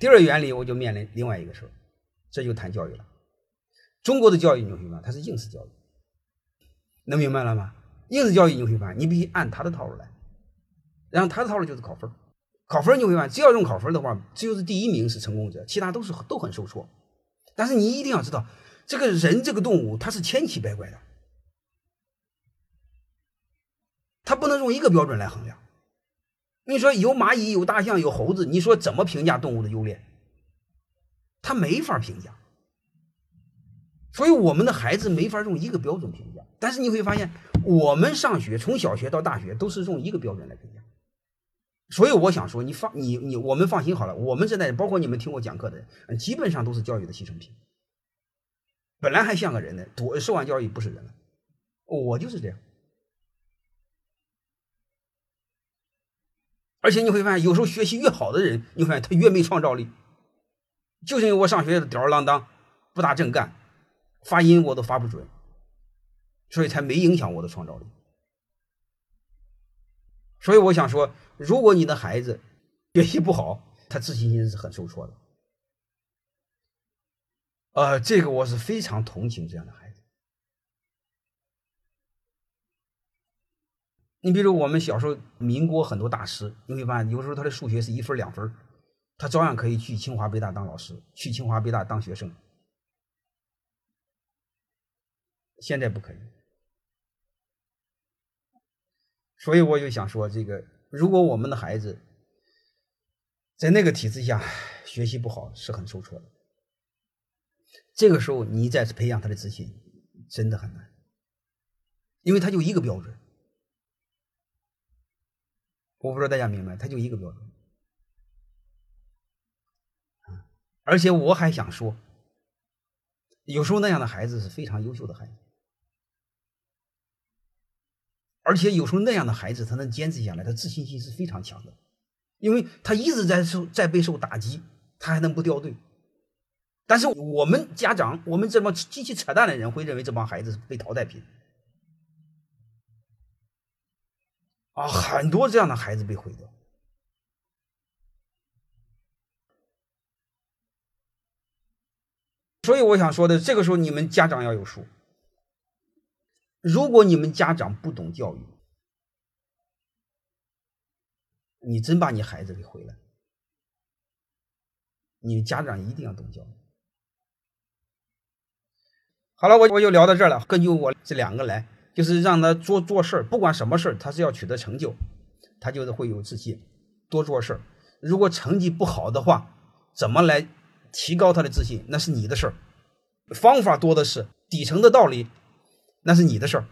第二原理我就面临另外一个事，这就谈教育了。中国的教育你会发现它是应试教育，能明白了吗？应试教育你会发现你必须按他的套路来，然后他的套路就是考分考分你会发现只要用考分的话，只有是第一名是成功者，其他都是都很受挫。但是你一定要知道，这个人这个动物它是千奇百怪的，它不能用一个标准来衡量。你说有蚂蚁、有大象、有猴子，你说怎么评价动物的优劣？他没法评价。所以我们的孩子没法用一个标准评价。但是你会发现，我们上学从小学到大学都是用一个标准来评价。所以我想说，你放你你我们放心好了，我们这代人，包括你们听我讲课的人，基本上都是教育的牺牲品。本来还像个人呢，多受完教育不是人了。我就是这样。而且你会发现，有时候学习越好的人，你会发现他越没创造力。就是因为我上学吊儿郎当，不大正干，发音我都发不准，所以才没影响我的创造力。所以我想说，如果你的孩子学习不好，他自信心是很受挫的。呃，这个我是非常同情这样的孩子。你比如我们小时候，民国很多大师，你会发现，有时候他的数学是一分两分，他照样可以去清华北大当老师，去清华北大当学生。现在不可以，所以我就想说，这个如果我们的孩子在那个体制下学习不好，是很受挫的。这个时候你再培养他的自信，真的很难，因为他就一个标准。我不知道大家明白，他就一个标准，而且我还想说，有时候那样的孩子是非常优秀的孩子，而且有时候那样的孩子他能坚持下来，他自信心是非常强的，因为他一直在受在备受打击，他还能不掉队。但是我们家长，我们这帮极其扯淡的人会认为这帮孩子是被淘汰品。啊，很多这样的孩子被毁掉，所以我想说的，这个时候你们家长要有数。如果你们家长不懂教育，你真把你孩子给毁了。你家长一定要懂教育。好了，我我就聊到这儿了。根据我这两个来。就是让他做做事儿，不管什么事儿，他是要取得成就，他就是会有自信，多做事儿。如果成绩不好的话，怎么来提高他的自信，那是你的事儿。方法多的是，底层的道理，那是你的事儿。